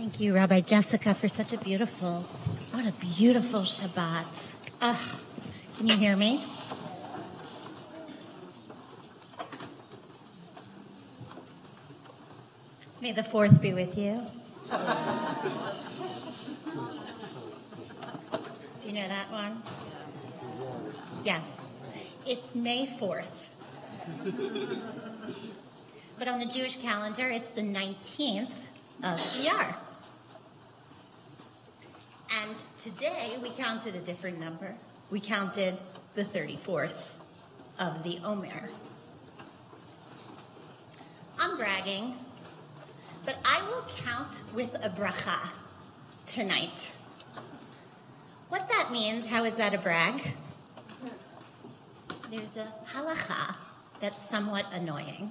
Thank you, Rabbi Jessica, for such a beautiful, what a beautiful Shabbat. Ugh, can you hear me? May the fourth be with you. Do you know that one? Yes. It's May 4th. but on the Jewish calendar, it's the 19th of Iyar. And today we counted a different number. We counted the 34th of the Omer. I'm bragging, but I will count with a bracha tonight. What that means, how is that a brag? There's a halacha that's somewhat annoying.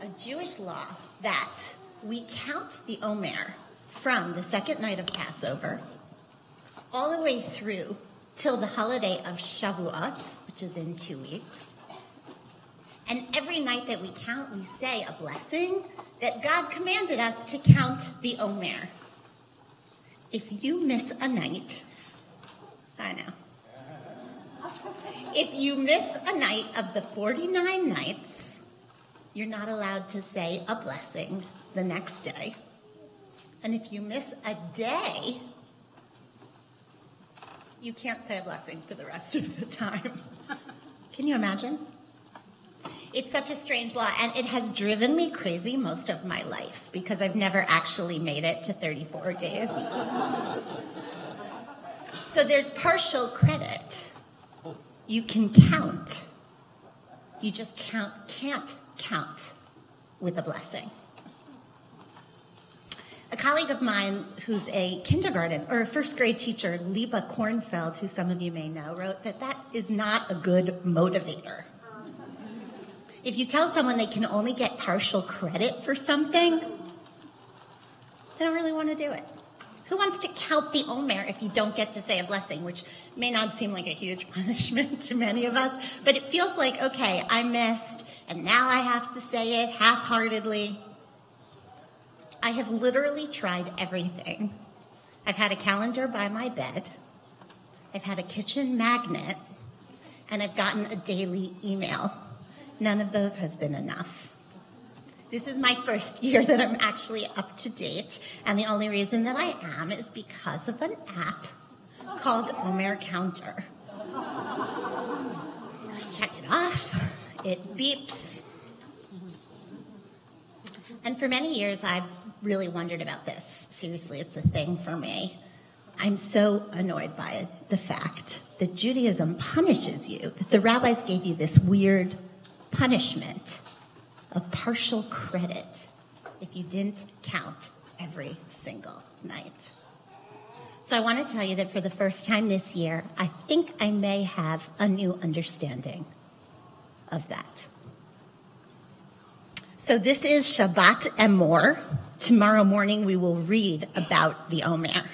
A Jewish law that we count the Omer from the second night of Passover all the way through till the holiday of Shavuot, which is in two weeks. And every night that we count, we say a blessing that God commanded us to count the Omer. If you miss a night, I know. If you miss a night of the 49 nights, you're not allowed to say a blessing the next day. And if you miss a day, you can't say a blessing for the rest of the time. Can you imagine? It's such a strange law, and it has driven me crazy most of my life because I've never actually made it to 34 days. so there's partial credit. You can count. You just count, can't count with a blessing a colleague of mine who's a kindergarten or a first grade teacher, Liba Kornfeld, who some of you may know, wrote that that is not a good motivator. If you tell someone they can only get partial credit for something, they don't really want to do it. Who wants to count the Omer if you don't get to say a blessing, which may not seem like a huge punishment to many of us, but it feels like, okay, I missed, and now I have to say it half heartedly. I have literally tried everything. I've had a calendar by my bed, I've had a kitchen magnet, and I've gotten a daily email. None of those has been enough. This is my first year that I'm actually up to date, and the only reason that I am is because of an app called Omer Counter. Check it off, it beeps. And for many years, I've really wondered about this. Seriously, it's a thing for me. I'm so annoyed by the fact that Judaism punishes you, that the rabbis gave you this weird punishment of partial credit if you didn't count every single night. So I want to tell you that for the first time this year, I think I may have a new understanding of that. So this is Shabbat Emor, Tomorrow morning we will read about the Omer.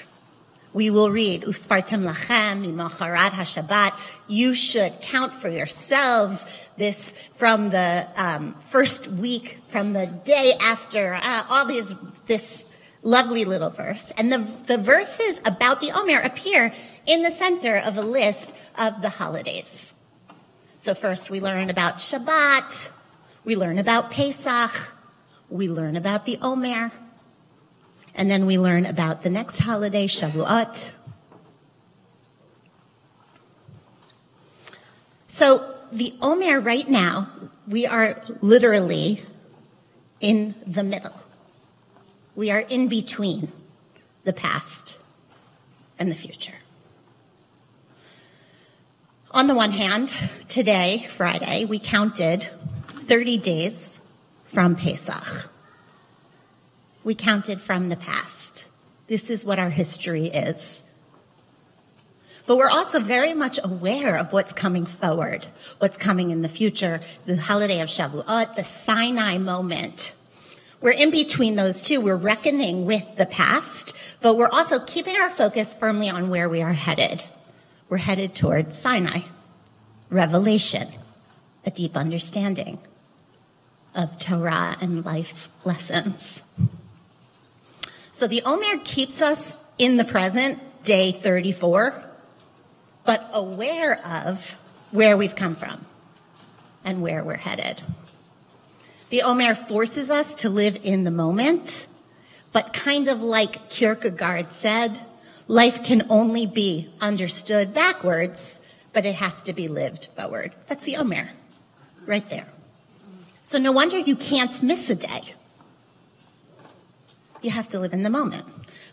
We will read Usfartem lachem mimacharat hashabbat. You should count for yourselves this from the um, first week, from the day after. Uh, all these this lovely little verse, and the the verses about the Omer appear in the center of a list of the holidays. So first we learn about Shabbat. We learn about Pesach. We learn about the Omer. And then we learn about the next holiday, Shavuot. So the Omer right now, we are literally in the middle. We are in between the past and the future. On the one hand, today, Friday, we counted 30 days from Pesach. We counted from the past. This is what our history is. But we're also very much aware of what's coming forward, what's coming in the future, the holiday of Shavuot, the Sinai moment. We're in between those two. We're reckoning with the past, but we're also keeping our focus firmly on where we are headed. We're headed toward Sinai, revelation, a deep understanding of Torah and life's lessons. So the Omer keeps us in the present, day 34, but aware of where we've come from and where we're headed. The Omer forces us to live in the moment, but kind of like Kierkegaard said, life can only be understood backwards, but it has to be lived forward. That's the Omer, right there. So no wonder you can't miss a day. You have to live in the moment.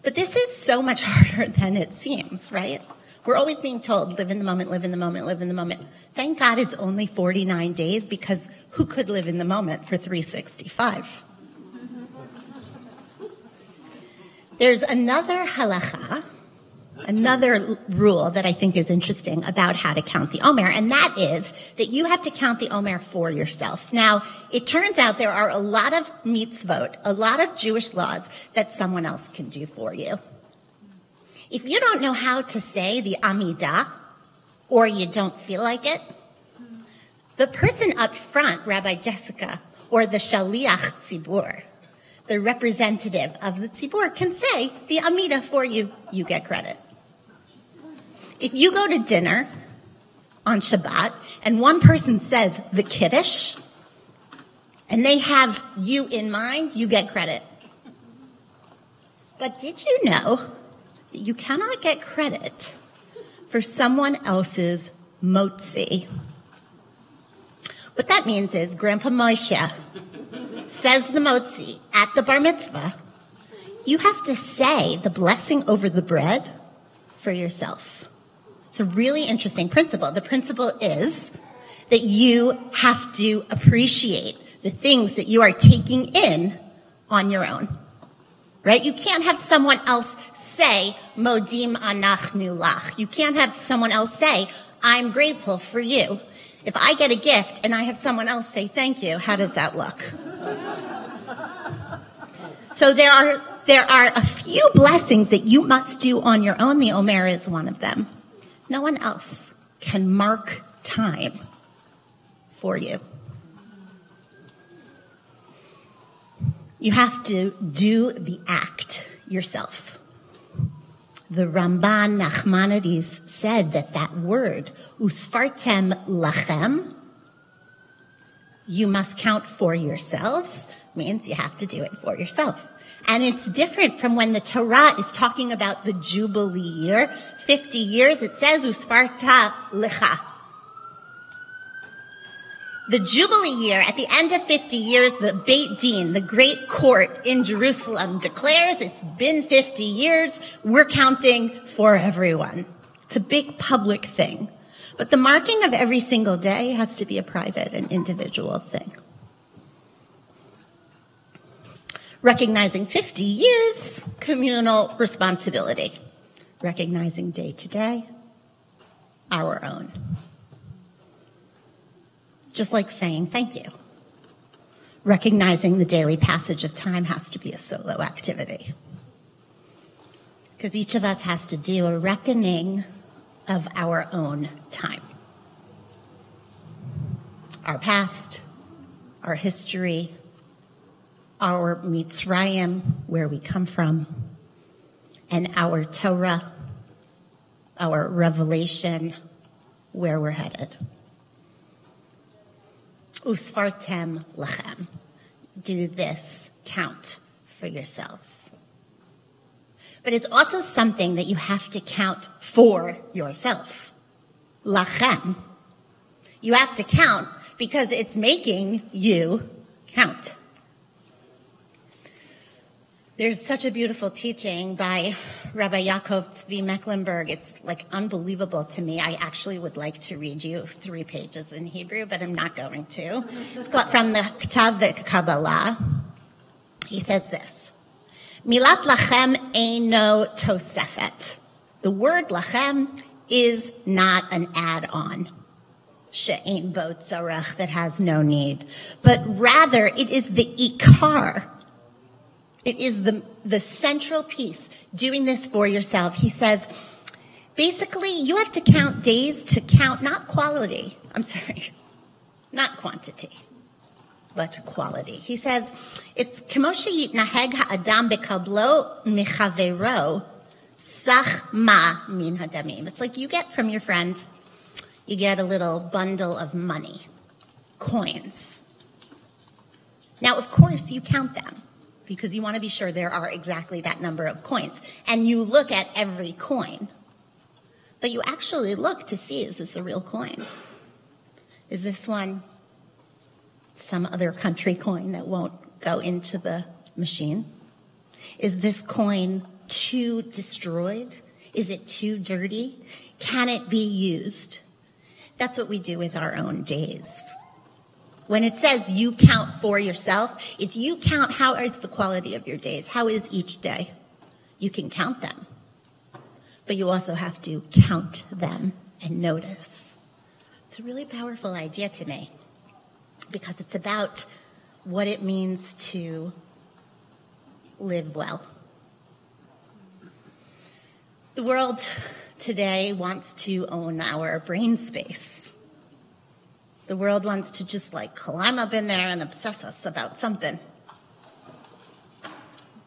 But this is so much harder than it seems, right? We're always being told, live in the moment, live in the moment, live in the moment. Thank God it's only 49 days because who could live in the moment for 365? There's another halacha, another rule that I think is interesting about how to count the Omer, and that is that you have to count the Omer for yourself. Now, it turns out there are a lot of mitzvot, a lot of Jewish laws that someone else can do for you. If you don't know how to say the Amidah, or you don't feel like it, the person up front, Rabbi Jessica, or the Shaliach Tzibur, the representative of the Tzibur, can say the Amidah for you, you get credit. If you go to dinner on Shabbat and one person says the Kiddush, and they have you in mind, you get credit. But did you know you cannot get credit for someone else's motzi. What that means is Grandpa Moshe says the motzi at the bar mitzvah. You have to say the blessing over the bread for yourself. It's a really interesting principle. The principle is that you have to appreciate the things that you are taking in on your own right? You can't have someone else say, Modim anachnu lach. You can't have someone else say, I'm grateful for you. If I get a gift and I have someone else say thank you, how does that look? so there are, there are a few blessings that you must do on your own. The Omer is one of them. No one else can mark time for you. You have to do the act yourself. The Ramban Nachmanides said that that word, usfartem lachem, you must count for yourselves, means you have to do it for yourself. And it's different from when the Torah is talking about the Jubilee year. 50 years, it says, usfarta lecha. The Jubilee year, at the end of 50 years, the Beit Din, the great court in Jerusalem, declares it's been 50 years. We're counting for everyone. It's a big public thing. But the marking of every single day has to be a private and individual thing. Recognizing 50 years, communal responsibility. Recognizing day to day, our own just like saying thank you. Recognizing the daily passage of time has to be a solo activity. Because each of us has to do a reckoning of our own time. Our past, our history, our Mitzrayim, where we come from, and our Torah, our revelation, where we're headed. Usfartem lachem. Do this, count for yourselves. But it's also something that you have to count for yourself. Lachem. You have to count because it's making you count. There's such a beautiful teaching by Rabbi Yaakov Tzvi Mecklenburg. It's like unbelievable to me. I actually would like to read you three pages in Hebrew, but I'm not going to. It's got from the Ketav Kabbalah. He says this. Milat lachem eino tosefet. The word lachem is not an add-on. She'ein bo that has no need. But rather, it is the ikar it is the, the central piece, doing this for yourself. He says, basically, you have to count days to count not quality, I'm sorry, not quantity, but quality. He says, it's kemoshi yitnaheg ha'adam bekablo michavero sach ma min hadamim. It's like you get from your friend, you get a little bundle of money, coins. Now, of course, you count them because you want to be sure there are exactly that number of coins. And you look at every coin. But you actually look to see is this a real coin? Is this one some other country coin that won't go into the machine? Is this coin too destroyed? Is it too dirty? Can it be used? That's what we do with our own days. When it says you count for yourself, it's you count how is the quality of your days? How is each day? You can count them, but you also have to count them and notice. It's a really powerful idea to me because it's about what it means to live well. The world today wants to own our brain space. The world wants to just like climb up in there and obsess us about something.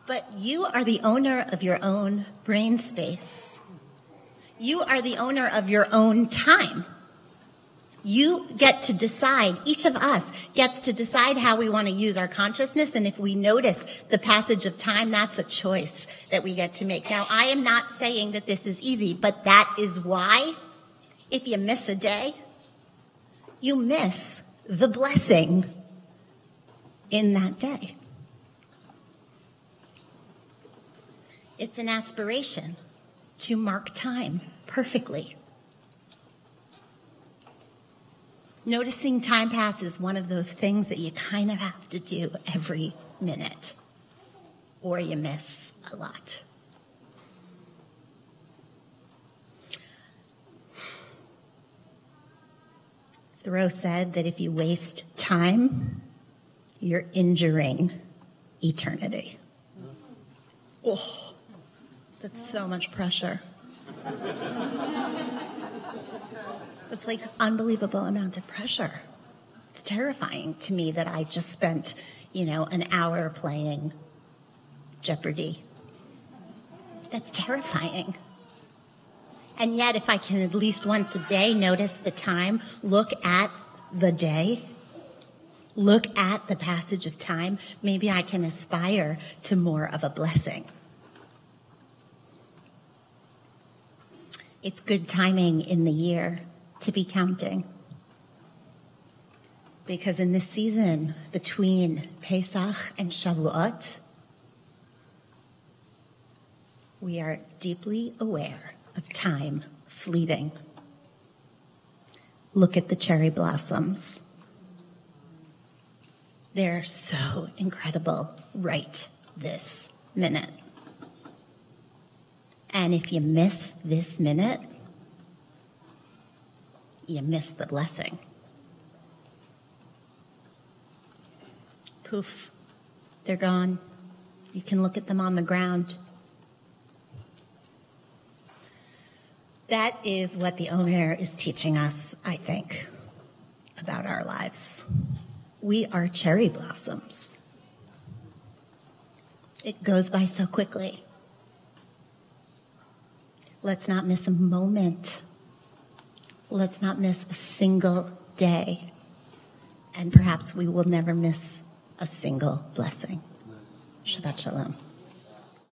But you are the owner of your own brain space. You are the owner of your own time. You get to decide, each of us gets to decide how we want to use our consciousness. And if we notice the passage of time, that's a choice that we get to make. Now, I am not saying that this is easy, but that is why if you miss a day, you miss the blessing in that day. It's an aspiration to mark time perfectly. Noticing time pass is one of those things that you kind of have to do every minute, or you miss a lot. Thoreau said that if you waste time, you're injuring eternity. Oh, that's so much pressure. It's like unbelievable amount of pressure. It's terrifying to me that I just spent, you know, an hour playing Jeopardy. That's terrifying. And yet, if I can at least once a day notice the time, look at the day, look at the passage of time, maybe I can aspire to more of a blessing. It's good timing in the year to be counting. Because in this season between Pesach and Shavuot, we are deeply aware of time fleeting. Look at the cherry blossoms. They're so incredible right this minute. And if you miss this minute, you miss the blessing. Poof, they're gone. You can look at them on the ground. That is what the Omer is teaching us, I think, about our lives. We are cherry blossoms. It goes by so quickly. Let's not miss a moment. Let's not miss a single day. And perhaps we will never miss a single blessing. Shabbat Shalom.